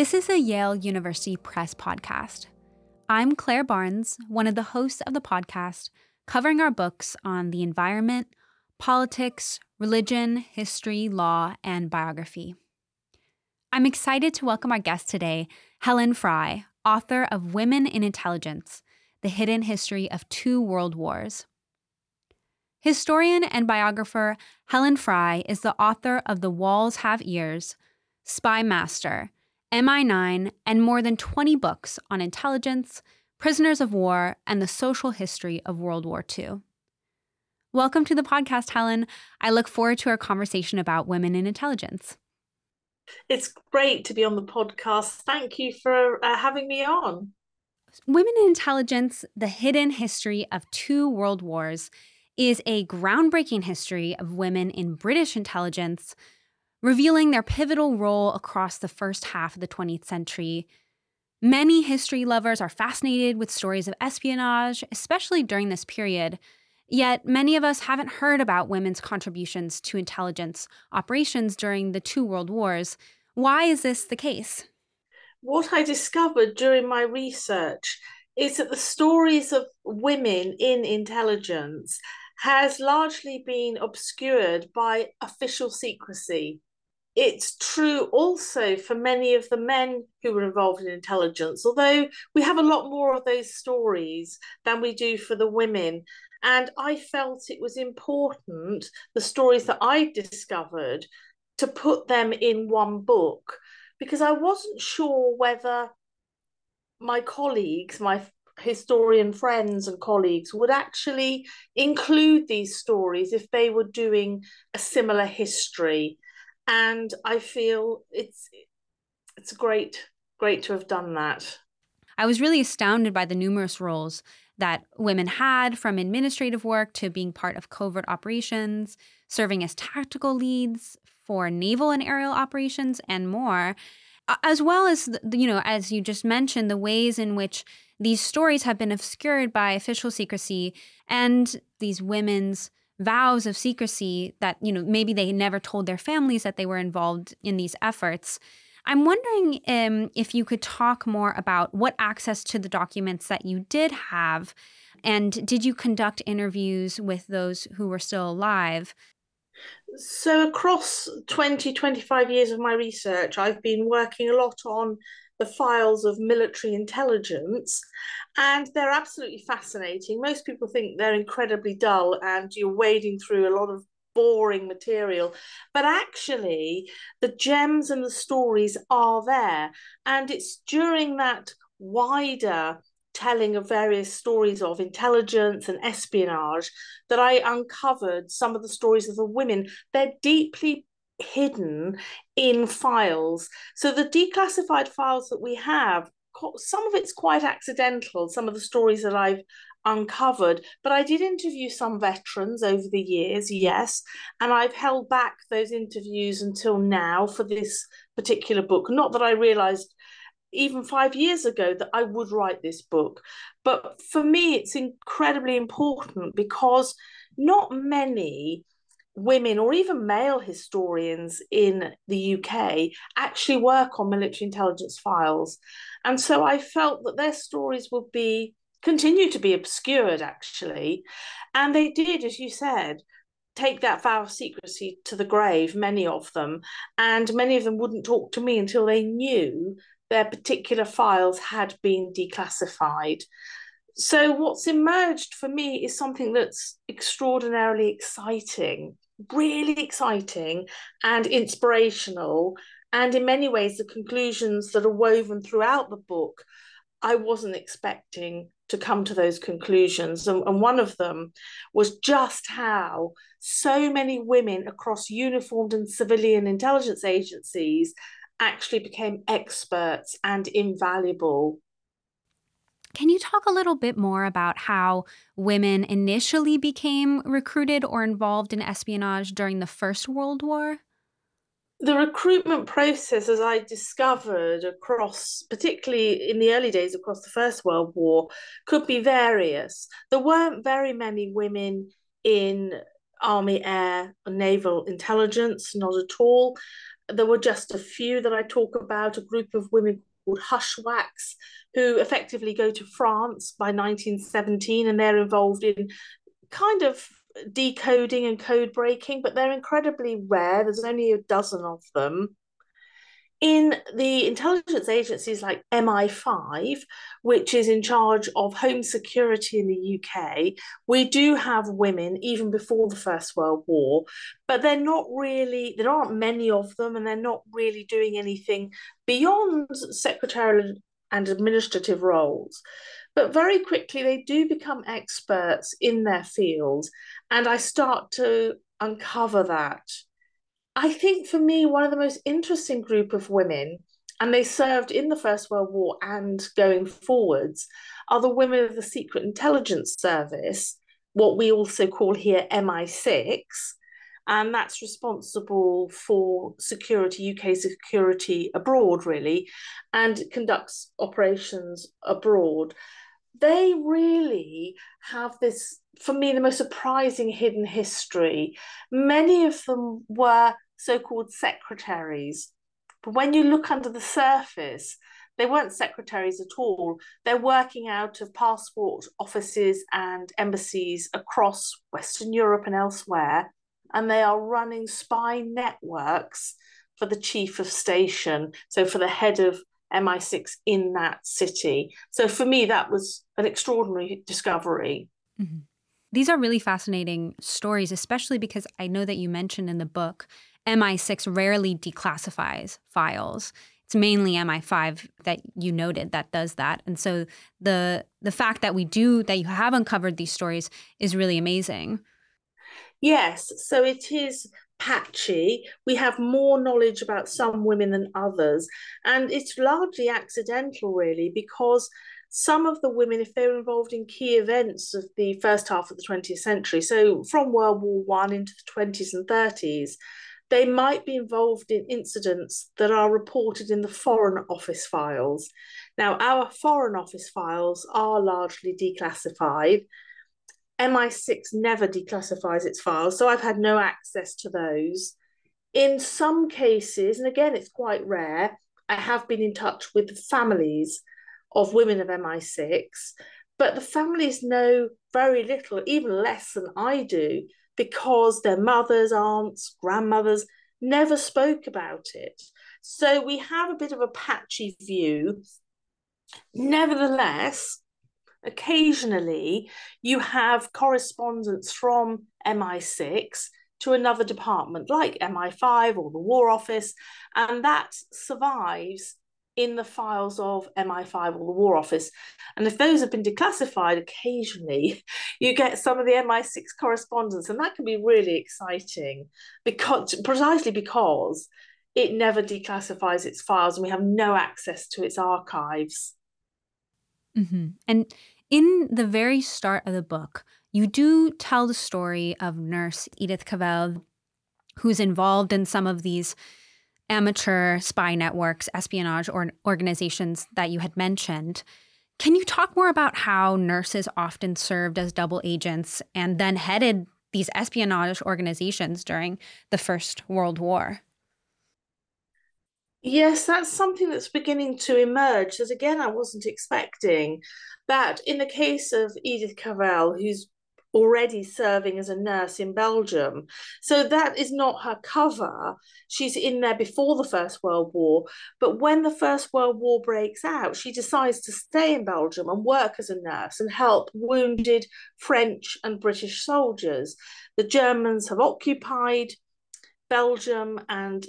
This is a Yale University Press podcast. I'm Claire Barnes, one of the hosts of the podcast, covering our books on the environment, politics, religion, history, law, and biography. I'm excited to welcome our guest today, Helen Fry, author of Women in Intelligence The Hidden History of Two World Wars. Historian and biographer Helen Fry is the author of The Walls Have Ears, Spy Master, MI9, and more than 20 books on intelligence, prisoners of war, and the social history of World War II. Welcome to the podcast, Helen. I look forward to our conversation about women in intelligence. It's great to be on the podcast. Thank you for uh, having me on. Women in Intelligence The Hidden History of Two World Wars is a groundbreaking history of women in British intelligence, revealing their pivotal role across the first half of the 20th century. Many history lovers are fascinated with stories of espionage, especially during this period. Yet, many of us haven't heard about women's contributions to intelligence operations during the two world wars. Why is this the case? What I discovered during my research is that the stories of women in intelligence has largely been obscured by official secrecy. It's true also for many of the men who were involved in intelligence, although we have a lot more of those stories than we do for the women. And I felt it was important, the stories that I discovered, to put them in one book because I wasn't sure whether my colleagues, my historian friends and colleagues, would actually include these stories if they were doing a similar history. And I feel it's it's great, great to have done that. I was really astounded by the numerous roles that women had from administrative work to being part of covert operations, serving as tactical leads for naval and aerial operations, and more. As well as, you know, as you just mentioned, the ways in which these stories have been obscured by official secrecy and these women's vows of secrecy that, you know, maybe they never told their families that they were involved in these efforts. I'm wondering um, if you could talk more about what access to the documents that you did have, and did you conduct interviews with those who were still alive? So, across 20, 25 years of my research, I've been working a lot on the files of military intelligence, and they're absolutely fascinating. Most people think they're incredibly dull, and you're wading through a lot of boring material. But actually, the gems and the stories are there. And it's during that wider telling of various stories of intelligence and espionage that I uncovered some of the stories of the women. They're deeply hidden in files. So the declassified files that we have, some of it's quite accidental, some of the stories that I've uncovered. But I did interview some veterans over the years, yes, and I've held back those interviews until now for this particular book. Not that I realized even five years ago that I would write this book, but for me, it's incredibly important because not many women or even male historians in the UK actually work on military intelligence files. And so I felt that their stories would be continue to be obscured actually. And they did, as you said, take that vow of secrecy to the grave, many of them. And many of them wouldn't talk to me until they knew their particular files had been declassified. So, what's emerged for me is something that's extraordinarily exciting, really exciting and inspirational. And in many ways, the conclusions that are woven throughout the book, I wasn't expecting to come to those conclusions. And, and one of them was just how so many women across uniformed and civilian intelligence agencies actually became experts and invaluable. Can you talk a little bit more about how women initially became recruited or involved in espionage during the First World War? the recruitment process, as I discovered across, particularly in the early days across the First World War, could be various. There weren't very many women in Army, Air, and Naval intelligence, not at all. there were just a few that I talk about, a group of women called Hush WAACs, who effectively go to France by 1917 and they're involved in kind of decoding and code breaking, but they're incredibly rare. There's only a dozen of them in the intelligence agencies like MI5, which is in charge of home security in the UK, we do have women even before the First World War, but they're not really, there aren't many of them, and they're not really doing anything beyond secretarial and administrative roles. But very quickly, they do become experts in their fields, and I start to uncover that I think for me, one of the most interesting group of women, and they served in the First World War and going forwards, are the women of the Secret Intelligence Service, what we also call here MI6. And that's responsible for security, UK security abroad, really, and conducts operations abroad. They really have this for me, the most surprising hidden history. Many of them were so called secretaries. But when you look under the surface, they weren't secretaries at all. They're working out of passport offices and embassies across Western Europe and elsewhere. And they are running spy networks for the chief of station, so for the head of MI6 in that city. So for me, that was an extraordinary discovery. Mm-hmm. These are really fascinating stories, especially because I know that you mentioned in the book MI6 rarely declassifies files. It's mainly MI5 that you noted that does that. And so the the fact that we do that you have uncovered these stories is really amazing. Yes, so it is patchy. We have more knowledge about some women than others, and it's largely accidental really because some of the women, if they were involved in key events of the first half of the 20th century, so from World War One into the 20s and 30s, they might be involved in incidents that are reported in the Foreign Office files. Now, our Foreign Office files are largely declassified. MI6 never declassifies its files, so I've had no access to those. In some cases, and again, it's quite rare, I have been in touch with the families of women of MI6, but the families know very little, even less than I do, because their mothers, aunts, grandmothers never spoke about it. So we have a bit of a patchy view. Nevertheless, occasionally you have correspondence from MI6 to another department like MI5 or the War Office, and that survives in the files of MI5 or the War Office. And if those have been declassified, occasionally you get some of the MI6 correspondence, and that can be really exciting because precisely because it never declassifies its files and we have no access to its archives. Mm-hmm. And in the very start of the book, you do tell the story of nurse Edith Cavell, who's involved in some of these amateur spy networks, espionage or organizations that you had mentioned. Can you talk more about how nurses often served as double agents and then headed these espionage organizations during the First World War? Yes, that's something that's beginning to emerge that again I wasn't expecting. That in the case of Edith Cavell, who's already serving as a nurse in Belgium. So that is not her cover. She's in there before the First World War. But when the First World War breaks out, she decides to stay in Belgium and work as a nurse and help wounded French and British soldiers. The Germans have occupied Belgium and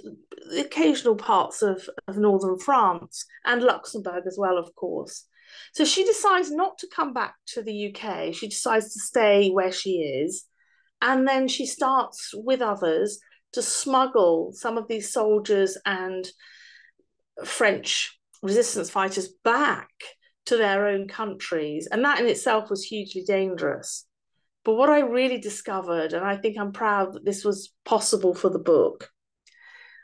the occasional parts of, of northern France and Luxembourg as well, of course. So she decides not to come back to the UK. She decides to stay where she is. And then she starts with others to smuggle some of these soldiers and French resistance fighters back to their own countries. And that in itself was hugely dangerous. But what I really discovered, and I think I'm proud that this was possible for the book,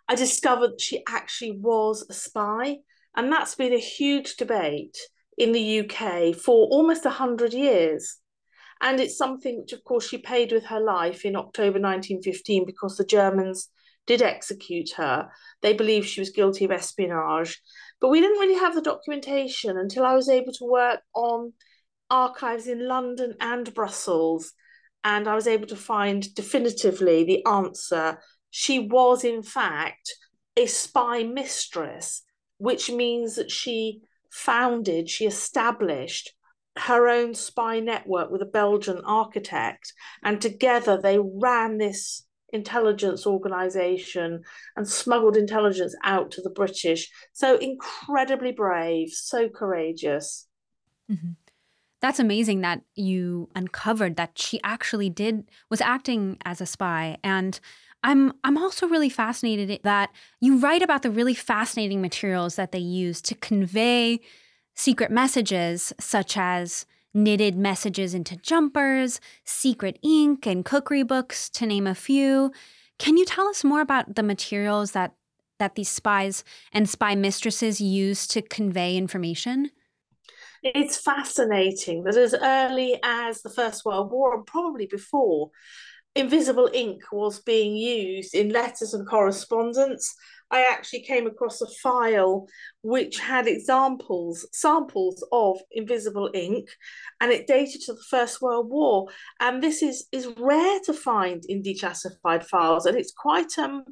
I discovered she actually was a spy. And that's been a huge debate in the UK for almost 100 years. And it's something which, of course, she paid with her life in October 1915 because the Germans did execute her. They believed she was guilty of espionage. But we didn't really have the documentation until I was able to work on archives in London and Brussels. And I was able to find definitively the answer. She was, in fact, a spy mistress, which means that she founded, she established her own spy network with a Belgian architect, and together they ran this intelligence organization and smuggled intelligence out to the British. So incredibly brave, so courageous. Mm-hmm. That's amazing that you uncovered that she actually did was acting as a spy and I'm I'm also really fascinated that you write about the really fascinating materials that they use to convey secret messages such as knitted messages into jumpers, secret ink, and cookery books, to name a few. Can you tell us more about the materials that, that these spies and spy mistresses use to convey information? It's fascinating that as early as the First World War, and probably before, invisible ink was being used in letters and correspondence I actually came across a file which had examples, samples of invisible ink, and it dated to the First World War. And this is is rare to find in declassified files, and it's quite um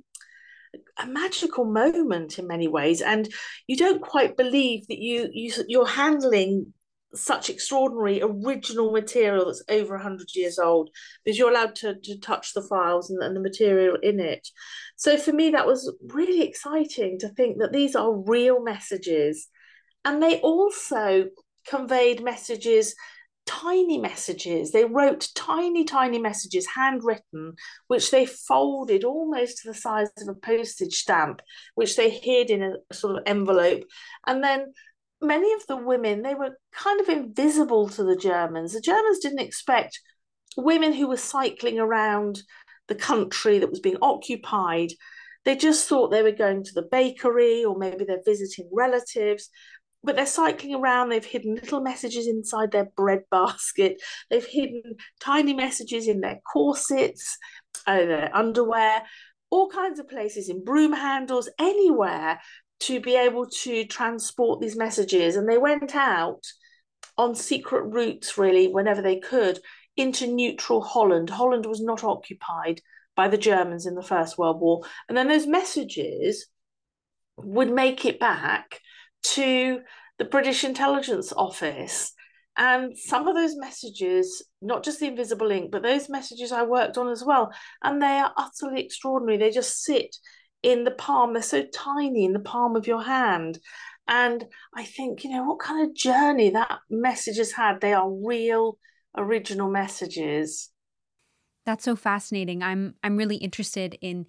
a magical moment in many ways and you don't quite believe that you, you you're handling such extraordinary original material that's over 100 years old because you're allowed to, to touch the files and, and the material in it. So for me that was really exciting to think that these are real messages. And they also conveyed messages tiny messages. They wrote tiny tiny messages handwritten which they folded almost to the size of a postage stamp which they hid in a sort of envelope. And then many of the women they were kind of invisible to the Germans. The Germans didn't expect women who were cycling around the country that was being occupied. They just thought they were going to the bakery or maybe they're visiting relatives. But they're cycling around, they've hidden little messages inside their bread basket, they've hidden tiny messages in their corsets, uh, their underwear, all kinds of places in broom handles, anywhere to be able to transport these messages. And they went out on secret routes, really, whenever they could, into neutral Holland. Holland was not occupied by the Germans in the First World War. And then those messages would make it back to the British Intelligence Office. And some of those messages, not just the invisible ink, but those messages I worked on as well, and they are utterly extraordinary. They just sit in the palm. They're so tiny in the palm of your hand. And I think, you know, what kind of journey that message has had. They are real, original messages. That's so fascinating. I'm I'm really interested in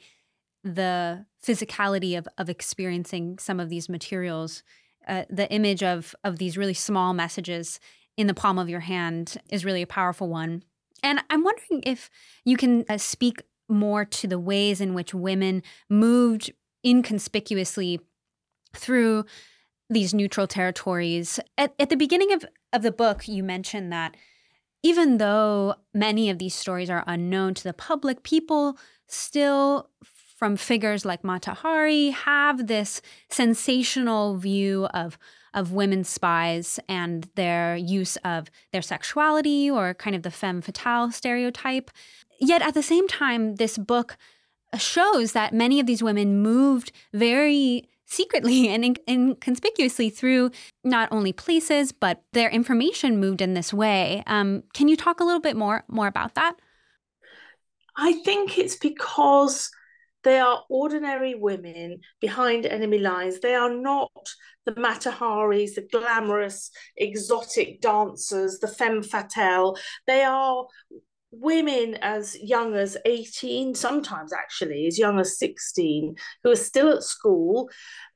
the physicality of of experiencing some of these materials. Uh, the image of of these really small messages in the palm of your hand is really a powerful one. And I'm wondering if you can uh, speak more to the ways in which women moved inconspicuously through these neutral territories. At, at the beginning of, of the book, you mentioned that even though many of these stories are unknown to the public, people still, from figures like Mata Hari, have this sensational view of of women spies and their use of their sexuality or kind of the femme fatale stereotype. Yet at the same time, this book shows that many of these women moved very secretly and inconspicuously through not only places, but their information moved in this way. Um, can you talk a little bit more more about that? I think it's because they are ordinary women behind enemy lines. They are not the Mata Haris, the glamorous, exotic dancers, the femme fatale. They are women as young as 18, sometimes actually as young as 16, who are still at school.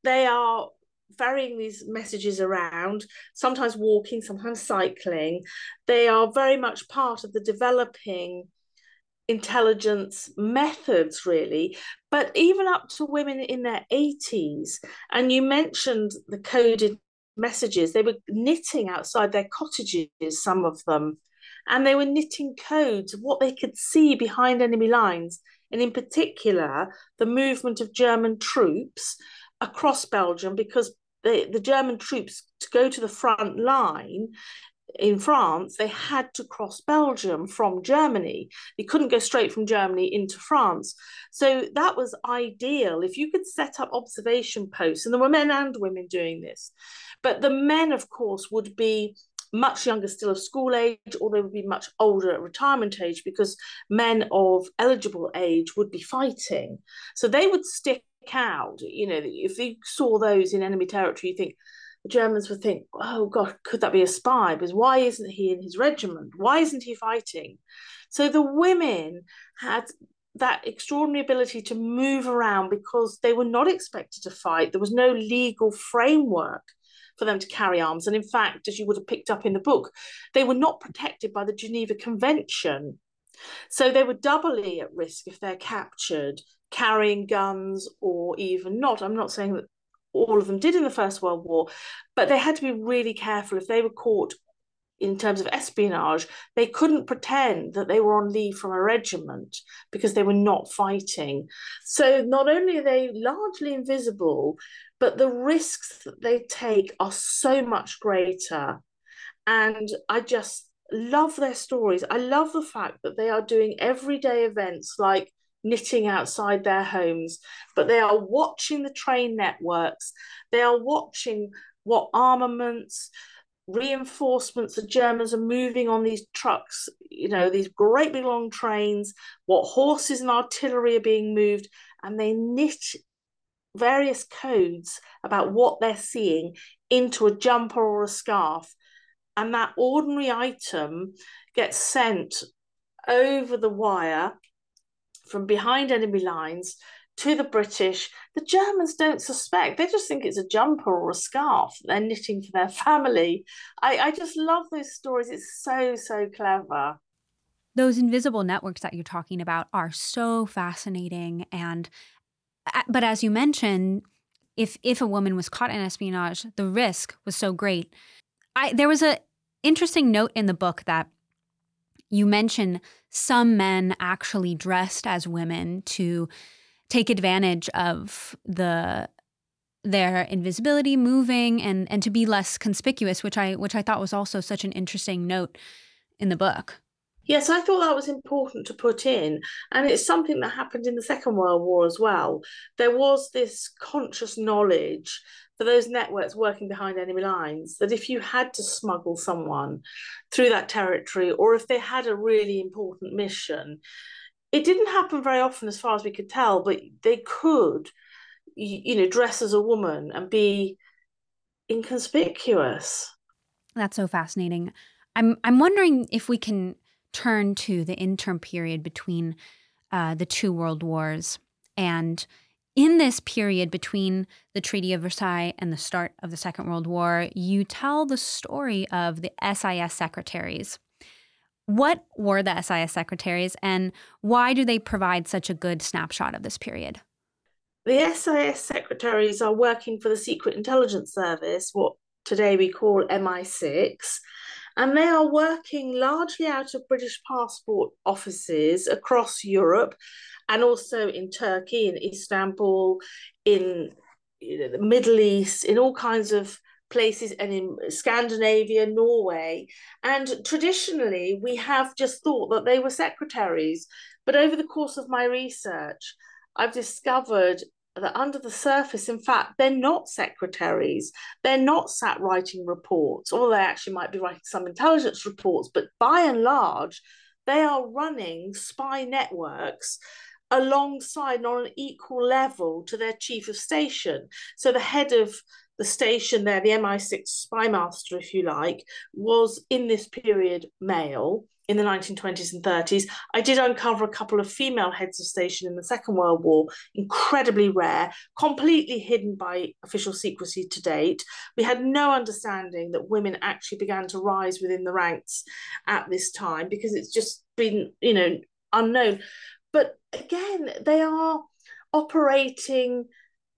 They are varying these messages around, sometimes walking, sometimes cycling. They are very much part of the developing intelligence methods, really, but even up to women in their 80s. And you mentioned the coded messages, they were knitting outside their cottages, some of them and they were knitting codes of what they could see behind enemy lines, and in particular, the movement of German troops across Belgium because the, the German troops to go to the front line in France, they had to cross Belgium from Germany. They couldn't go straight from Germany into France. So that was ideal. If you could set up observation posts, and there were men and women doing this, but the men, of course, would be much younger still of school age, or they would be much older at retirement age because men of eligible age would be fighting. So they would stick out. You know, if you saw those in enemy territory, you think, the Germans would think, oh God, could that be a spy? Because why isn't he in his regiment? Why isn't he fighting? So the women had that extraordinary ability to move around because they were not expected to fight. There was no legal framework for them to carry arms. And in fact, as you would have picked up in the book, they were not protected by the Geneva Convention. So they were doubly at risk if they're captured carrying guns or even not. I'm not saying that all of them did in the First World War, but they had to be really careful if they were caught in terms of espionage, they couldn't pretend that they were on leave from a regiment because they were not fighting. So not only are they largely invisible, but the risks that they take are so much greater. And I just love their stories. I love the fact that they are doing everyday events like knitting outside their homes, but they are watching the train networks, they are watching what armaments, reinforcements the Germans are moving on these trucks, you know, these great big long trains, what horses and artillery are being moved, and they knit various codes about what they're seeing into a jumper or a scarf. And that ordinary item gets sent over the wire from behind enemy lines to the British. The Germans don't suspect. They just think it's a jumper or a scarf they're knitting for their family. I, I just love those stories. It's so, so clever. Those invisible networks that you're talking about are so fascinating. And, uh, but as you mentioned, if if a woman was caught in espionage, the risk was so great. I there was a interesting note in the book that you mention some men actually dressed as women to take advantage of the their invisibility moving and and to be less conspicuous which i which i thought was also such an interesting note in the book. Yes i thought that was important to put in and it's something that happened in the second world war as well. There was this conscious knowledge for those networks working behind enemy lines that if you had to smuggle someone through that territory or if they had a really important mission, it didn't happen very often as far as we could tell, but they could, you know, dress as a woman and be inconspicuous. That's so fascinating. I'm I'm wondering if we can turn to the interim period between uh, the two world wars and in this period between the Treaty of Versailles and the start of the Second World War, you tell the story of the SIS secretaries. What were the SIS secretaries and why do they provide such a good snapshot of this period? The SIS secretaries are working for the Secret Intelligence Service, what today we call MI6, and they are working largely out of British passport offices across Europe and also in Turkey, in Istanbul, in you know, the Middle East, in all kinds of places, and in Scandinavia, Norway. And traditionally, we have just thought that they were secretaries. But over the course of my research, I've discovered that under the surface, in fact, they're not secretaries. They're not sat writing reports, or they actually might be writing some intelligence reports, but by and large, they are running spy networks alongside on an equal level to their chief of station. So the head of the station there, the MI6 spy master, if you like, was in this period male in the 1920s and 30s. I did uncover a couple of female heads of station in the Second World War, incredibly rare, completely hidden by official secrecy to date. We had no understanding that women actually began to rise within the ranks at this time because it's just been, you know, unknown. But again, they are operating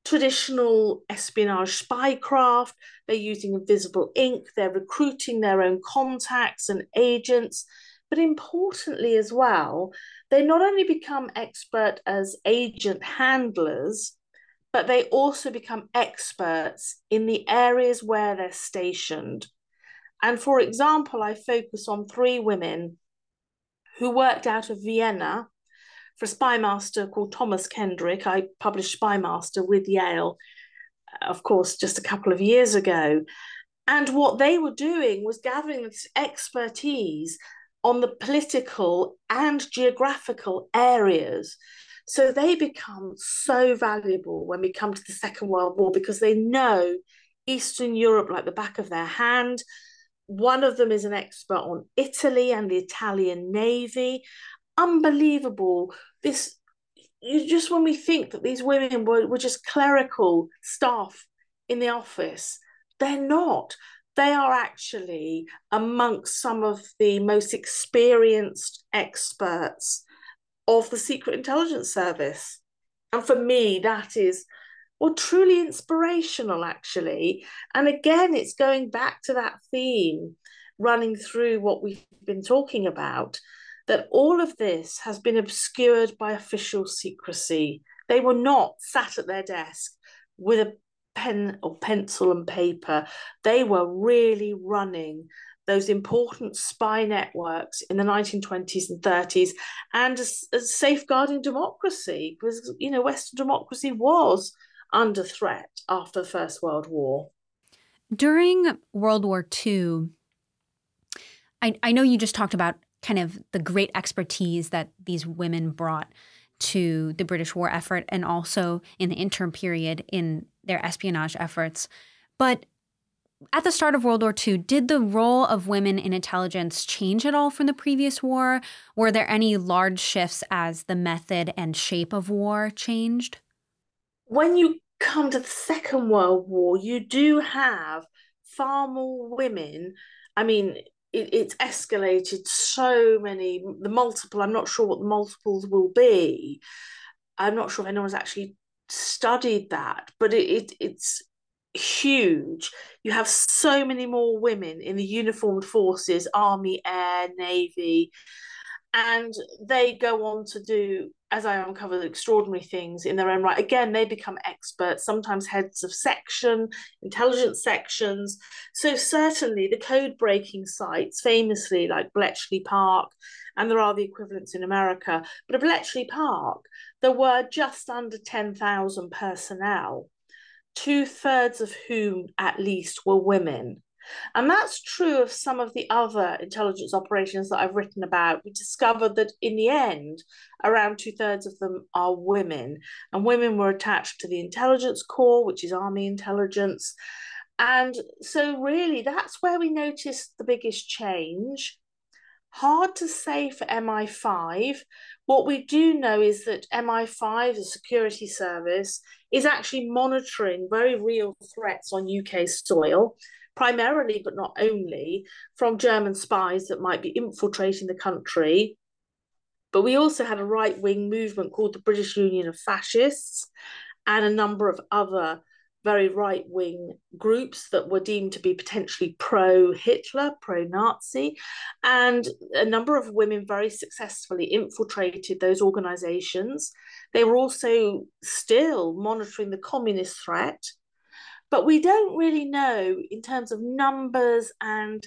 traditional espionage spycraft. They're using invisible ink. They're recruiting their own contacts and agents. But importantly, as well, they not only become expert as agent handlers, but they also become experts in the areas where they're stationed. And for example, I focus on three women who worked out of Vienna for a spy master called Thomas Kendrick. I published Spy Master with Yale, of course, just a couple of years ago. And what they were doing was gathering this expertise on the political and geographical areas. So they become so valuable when we come to the Second World War because they know Eastern Europe like the back of their hand. One of them is an expert on Italy and the Italian Navy. Unbelievable. This you just when we think that these women were, were just clerical staff in the office, they're not. They are actually amongst some of the most experienced experts of the Secret Intelligence Service. And for me, that is well, truly inspirational, actually. And again, it's going back to that theme running through what we've been talking about that all of this has been obscured by official secrecy. They were not sat at their desk with a pen or pencil and paper. They were really running those important spy networks in the 1920s and 30s and as, as safeguarding democracy because you know western democracy was under threat after the first world war during world war ii I, I know you just talked about kind of the great expertise that these women brought to the British war effort and also in the interim period in their espionage efforts. But at the start of World War II, did the role of women in intelligence change at all from the previous war? Were there any large shifts as the method and shape of war changed? When you come to the Second World War, you do have far more women. I mean, it, it's escalated so many, the multiple, I'm not sure what the multiples will be. I'm not sure if anyone's actually studied that, but it, it it's huge. You have so many more women in the uniformed forces, army, air, navy, and they go on to do as I uncovered extraordinary things in their own right. Again, they become experts, sometimes heads of section, intelligence sections. So, certainly, the code breaking sites, famously like Bletchley Park, and there are the equivalents in America, but at Bletchley Park, there were just under 10,000 personnel, two thirds of whom at least were women. And that's true of some of the other intelligence operations that I've written about. We discovered that in the end, around two thirds of them are women, and women were attached to the intelligence corps, which is army intelligence. And so, really, that's where we noticed the biggest change. Hard to say for MI5. What we do know is that MI5, the security service, is actually monitoring very real threats on UK soil primarily, but not only, from German spies that might be infiltrating the country. But we also had a right wing movement called the British Union of Fascists and a number of other very right wing groups that were deemed to be potentially pro Hitler, pro Nazi. And a number of women very successfully infiltrated those organizations. They were also still monitoring the communist threat but we don't really know in terms of numbers and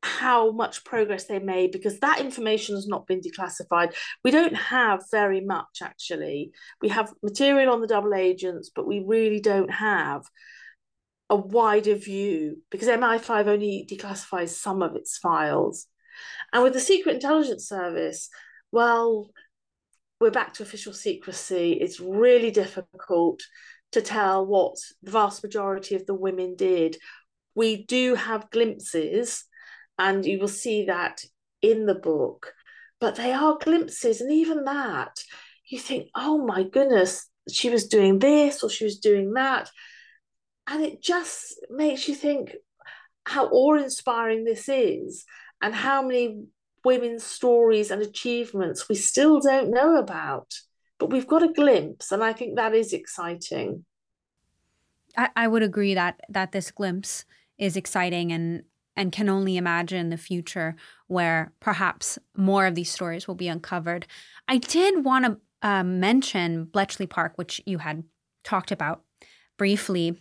how much progress they made because that information has not been declassified. We don't have very much actually. We have material on the double agents, but we really don't have a wider view because MI5 only declassifies some of its files. And with the Secret Intelligence Service, well, we're back to official secrecy. It's really difficult to tell what the vast majority of the women did. We do have glimpses, and you will see that in the book, but they are glimpses. And even that, you think, oh my goodness, she was doing this or she was doing that. And it just makes you think how awe inspiring this is and how many women's stories and achievements we still don't know about but we've got a glimpse, and I think that is exciting. I, I would agree that that this glimpse is exciting, and and can only imagine the future where perhaps more of these stories will be uncovered. I did want to uh, mention Bletchley Park, which you had talked about briefly.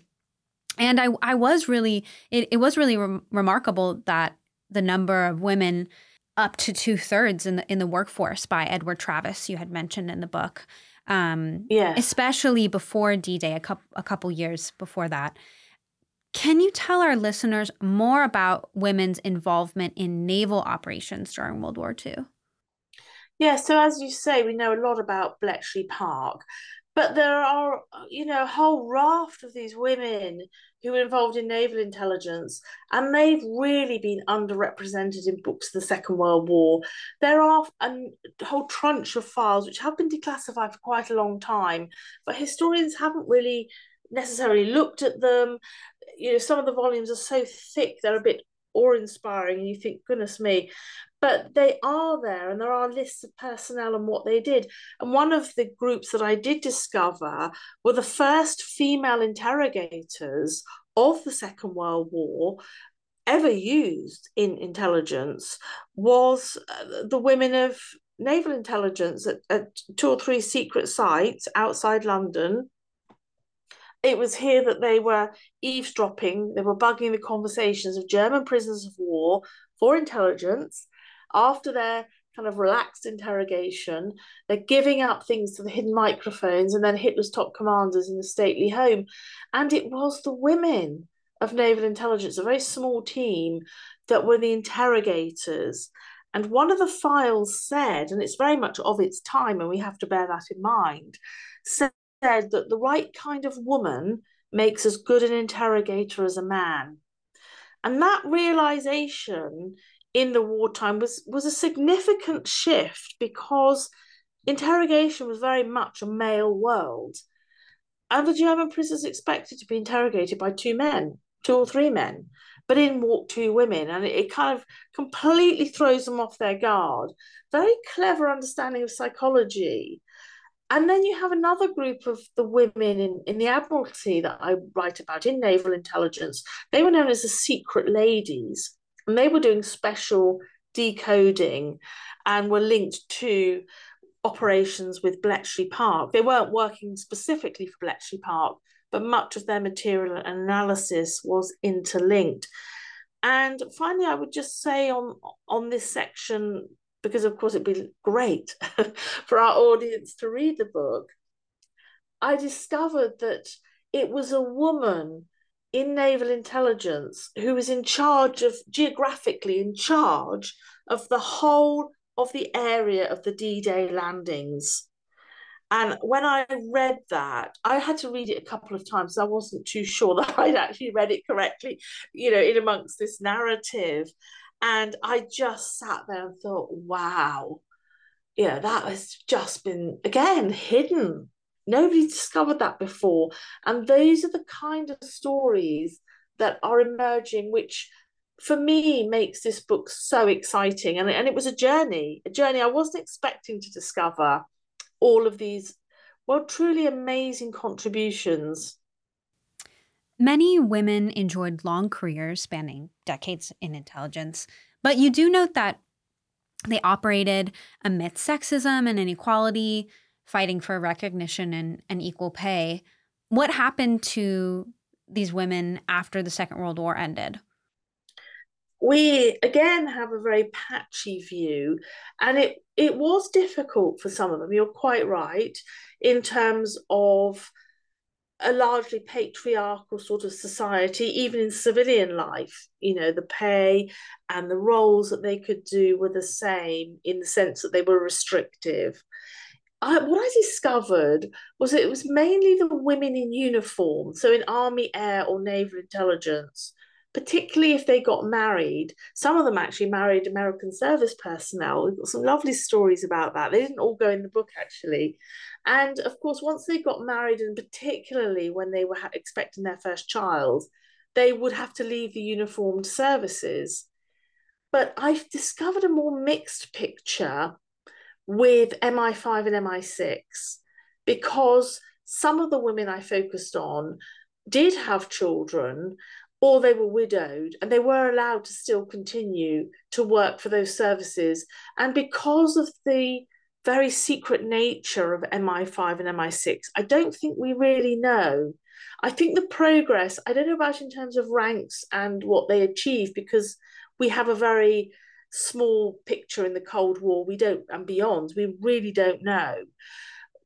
And I, I was really, it, it was really re- remarkable that the number of women up to two thirds in the in the workforce by Edward Travis you had mentioned in the book. Um, yeah. Especially before D Day, a couple a couple years before that. Can you tell our listeners more about women's involvement in naval operations during World War II? Yeah, so as you say, we know a lot about Bletchley Park, but there are, you know, a whole raft of these women who were involved in naval intelligence, and they've really been underrepresented in books of the Second World War. There are a whole trunch of files which have been declassified for quite a long time, but historians haven't really necessarily looked at them. You know, some of the volumes are so thick, they're a bit awe inspiring, and you think, goodness me but they are there and there are lists of personnel and what they did. And one of the groups that i did discover were the first female interrogators of the second world war ever used in intelligence was uh, the women of naval intelligence at, at two or three secret sites outside london. It was here that they were eavesdropping, they were bugging the conversations of German prisoners of war for intelligence after their kind of relaxed interrogation, they're giving out things to the hidden microphones and then Hitler's top commanders in the stately home. And it was the women of naval intelligence, a very small team, that were the interrogators. And one of the files said, and it's very much of its time, and we have to bear that in mind, said that the right kind of woman makes as good an interrogator as a man. And that realization in the wartime was was a significant shift because interrogation was very much a male world. And the german prisoners expected to be interrogated by two men two or three men but in walk two women and it, it kind of completely throws them off their guard. Very clever understanding of psychology. And then you have another group of the women in, in the Admiralty that I write about in naval intelligence. They were known as the secret ladies and they were doing special decoding and were linked to operations with Bletchley Park. They weren't working specifically for Bletchley Park, but much of their material analysis was interlinked. And finally, I would just say on on this section, because of course it'd be great for our audience to read the book, I discovered that it was a woman in naval intelligence who was in charge of geographically in charge of the whole of the area of the D-Day landings. And when I read that, I had to read it a couple of times. I wasn't too sure that I'd actually read it correctly, you know, in amongst this narrative. And I just sat there and thought, wow, yeah, that has just been, again, hidden Nobody discovered that before. And those are the kind of stories that are emerging, which for me makes this book so exciting. And, and it was a journey, a journey I wasn't expecting to discover all of these, well, truly amazing contributions. Many women enjoyed long careers spanning decades in intelligence, but you do note that they operated amidst sexism and inequality, fighting for recognition and, and equal pay. What happened to these women after the Second World War ended? We again have a very patchy view, and it, it was difficult for some of them. You're quite right in terms of a largely patriarchal sort of society, even in civilian life. You know, the pay and the roles that they could do were the same in the sense that they were restrictive. I, what I discovered was it was mainly the women in uniform, so in army, air, or naval intelligence, particularly if they got married. Some of them actually married American service personnel. We've got some lovely stories about that. They didn't all go in the book, actually. And of course, once they got married, and particularly when they were expecting their first child, they would have to leave the uniformed services. But I've discovered a more mixed picture with MI5 and MI6 because some of the women I focused on did have children or they were widowed, and they were allowed to still continue to work for those services. And because of the very secret nature of MI5 and MI6, I don't think we really know. I think the progress, I don't know about in terms of ranks and what they achieve, because we have a very small picture in the Cold War. We don't, and beyond, we really don't know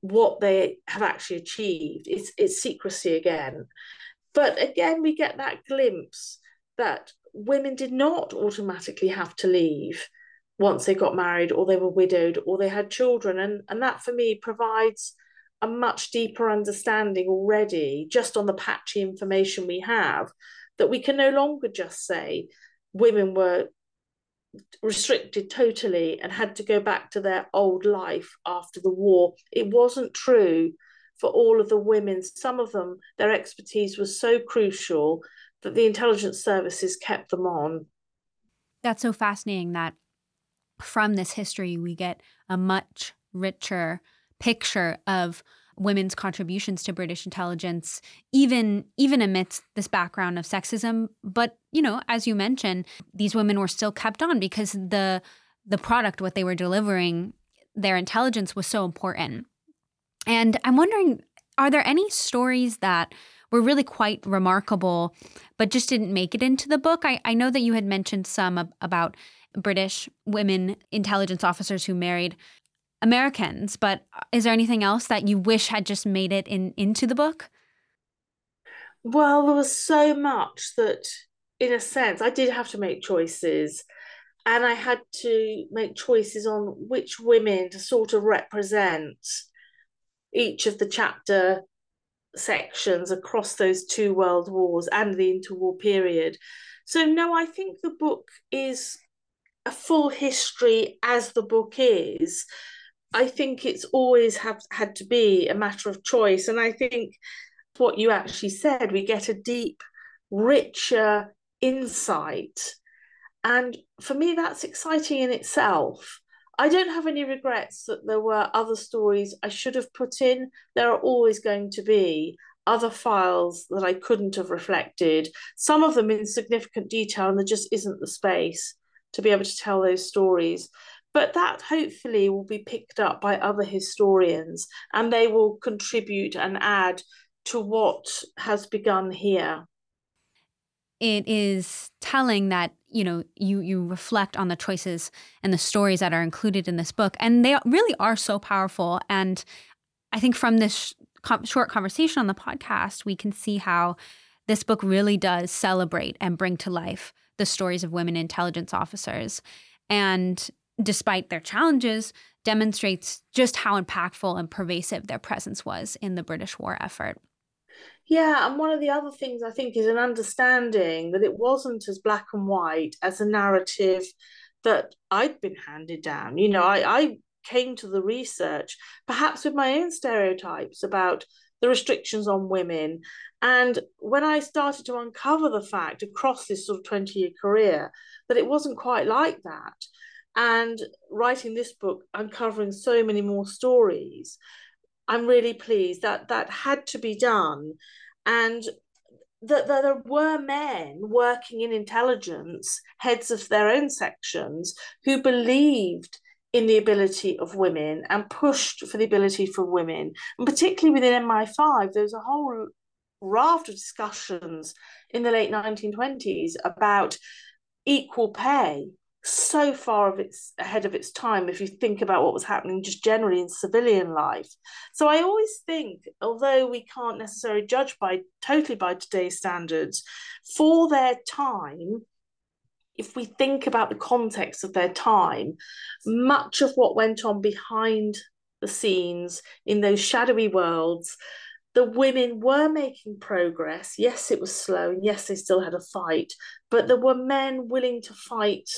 what they have actually achieved. It's, it's secrecy again. But again, we get that glimpse that women did not automatically have to leave once they got married or they were widowed or they had children. And, and that for me provides a much deeper understanding already, just on the patchy information we have, that we can no longer just say women were restricted totally and had to go back to their old life after the war. It wasn't true for all of the women. Some of them, their expertise was so crucial that the intelligence services kept them on. That's so fascinating that from this history, we get a much richer picture of women's contributions to British intelligence, even even amidst this background of sexism. But you know, as you mentioned, these women were still kept on because the the product, what they were delivering, their intelligence was so important. And I'm wondering, are there any stories that were really quite remarkable, but just didn't make it into the book? I, I know that you had mentioned some about British women intelligence officers who married Americans, but uh, is there anything else that you wish had just made it in into the book? Well, there was so much that, in a sense, I did have to make choices. And I had to make choices on which women to sort of represent each of the chapter sections across those two world wars and the interwar period. So, no, I think the book is a full history as the book is. I think it's always have had to be a matter of choice. And I think what you actually said, we get a deep, richer insight. And for me, that's exciting in itself. I don't have any regrets that there were other stories I should have put in. There are always going to be other files that I couldn't have reflected, some of them in significant detail, and there just isn't the space to be able to tell those stories. But that hopefully will be picked up by other historians and they will contribute and add to what has begun here. It is telling that you know you you reflect on the choices and the stories that are included in this book and they really are so powerful and i think from this short conversation on the podcast we can see how this book really does celebrate and bring to life the stories of women intelligence officers and despite their challenges demonstrates just how impactful and pervasive their presence was in the british war effort yeah, and one of the other things I think is an understanding that it wasn't as black and white as a narrative that I'd been handed down. You know, I, I came to the research perhaps with my own stereotypes about the restrictions on women. And when I started to uncover the fact across this sort of 20 year career that it wasn't quite like that, and writing this book, uncovering so many more stories, I'm really pleased that that had to be done, and that, that there were men working in intelligence, heads of their own sections, who believed in the ability of women and pushed for the ability for women. And particularly within MI5, there was a whole raft of discussions in the late 1920s about equal pay so far of its ahead of its time if you think about what was happening just generally in civilian life. So i always think although we can't necessarily judge by totally by today's standards for their time if we think about the context of their time much of what went on behind the scenes in those shadowy worlds the women were making progress. Yes it was slow and yes they still had a fight but there were men willing to fight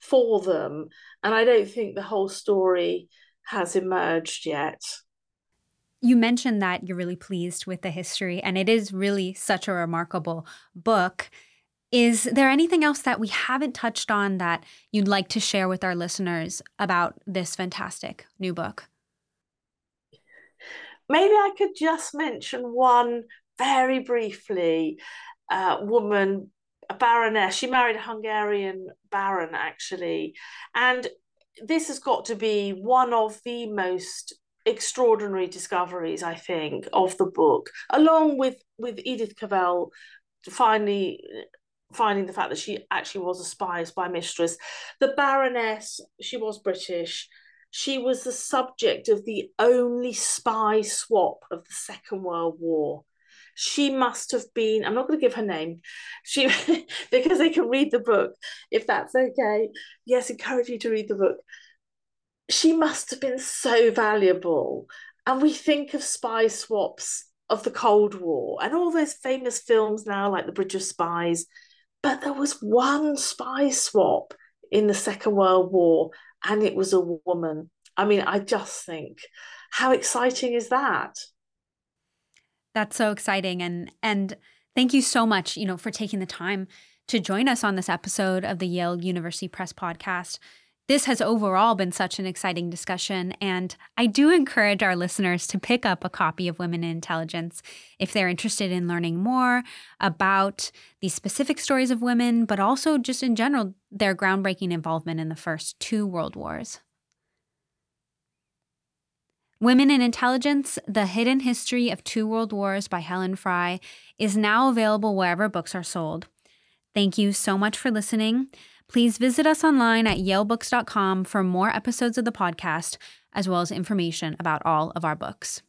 for them. And I don't think the whole story has emerged yet. You mentioned that you're really pleased with the history, and it is really such a remarkable book. Is there anything else that we haven't touched on that you'd like to share with our listeners about this fantastic new book? Maybe I could just mention one very briefly uh, woman a baroness. She married a Hungarian baron, actually. And this has got to be one of the most extraordinary discoveries, I think, of the book, along with with Edith Cavell finally finding the fact that she actually was a spy, spy mistress. The Baroness, she was British. She was the subject of the only spy swap of the Second World War. She must have been, I'm not going to give her name, she because they can read the book, if that's okay. Yes, encourage you to read the book she must have been so valuable. And we think of spy swaps of the Cold War and all those famous films now, like The Bridge of Spies. But there was one spy swap in the Second World War, and it was a woman. I mean, I just think, how exciting is that? That's so exciting. And and thank you so much, you know, for taking the time to join us on this episode of the Yale University Press podcast. This has overall been such an exciting discussion, and I do encourage our listeners to pick up a copy of Women in Intelligence if they're interested in learning more about these specific stories of women, but also just in general, their groundbreaking involvement in the first two world wars. Women in Intelligence The Hidden History of Two World Wars by Helen Fry is now available wherever books are sold. Thank you so much for listening. Please visit us online at yalebooks.com for more episodes of the podcast, as well as information about all of our books.